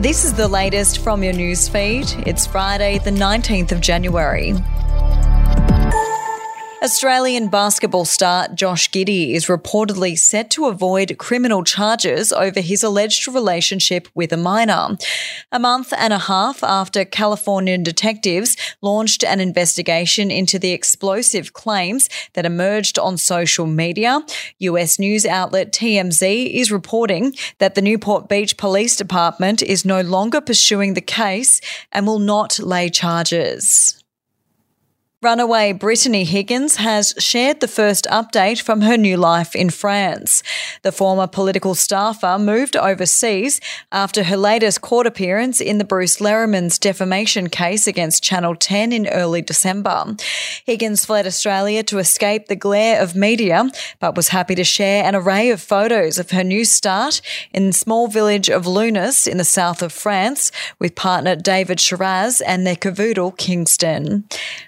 This is the latest from your newsfeed. It's Friday, the 19th of January. Australian basketball star Josh Giddey is reportedly set to avoid criminal charges over his alleged relationship with a minor. A month and a half after Californian detectives launched an investigation into the explosive claims that emerged on social media, US news outlet TMZ is reporting that the Newport Beach Police Department is no longer pursuing the case and will not lay charges. Runaway Brittany Higgins has shared the first update from her new life in France. The former political staffer moved overseas after her latest court appearance in the Bruce Lehrmann's defamation case against Channel 10 in early December. Higgins fled Australia to escape the glare of media, but was happy to share an array of photos of her new start in the small village of Lunas in the south of France with partner David Sharaz and their cavoodle Kingston.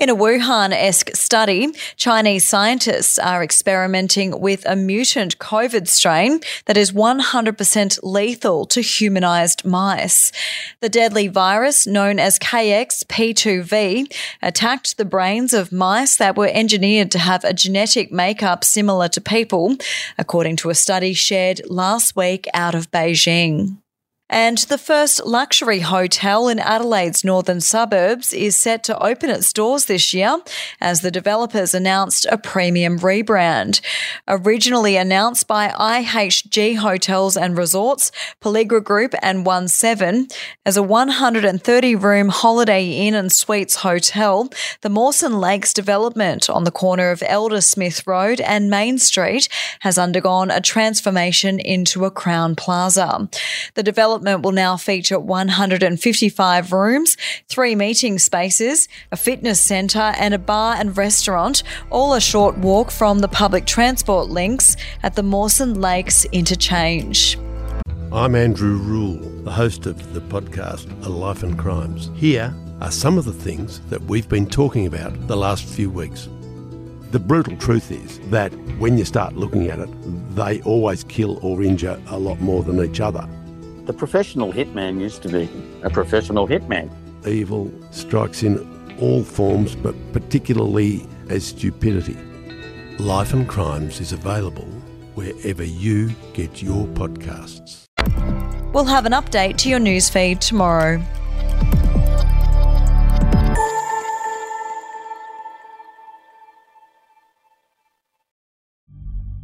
In a Wuhan esque study, Chinese scientists are experimenting with a mutant COVID strain that is 100% lethal to humanized mice. The deadly virus, known as GXP2V, attacked the brains of mice that were engineered to have a genetic makeup similar to people, according to a study shared last week out of Beijing. And the first luxury hotel in Adelaide's northern suburbs is set to open its doors this year as the developers announced a premium rebrand. Originally announced by IHG Hotels and Resorts, Pelligra Group, and One Seven as a 130 room Holiday Inn and Suites hotel, the Mawson Lakes development on the corner of Elder Smith Road and Main Street has undergone a transformation into a Crowne Plaza. The development will now feature 155 rooms, three meeting spaces, a fitness centre, and a bar and restaurant, all a short walk from the public transport links at the Mawson Lakes interchange. I'm Andrew Rule, the host of the podcast A Life and Crimes. Here are some of the things that we've been talking about the last few weeks. The brutal truth is that when you start looking at it, they always kill or injure a lot more than each other. The professional hitman used to be a professional hitman. Evil strikes in all forms, but particularly as stupidity. Life and Crimes is available wherever you get your podcasts. We'll have an update to your newsfeed tomorrow.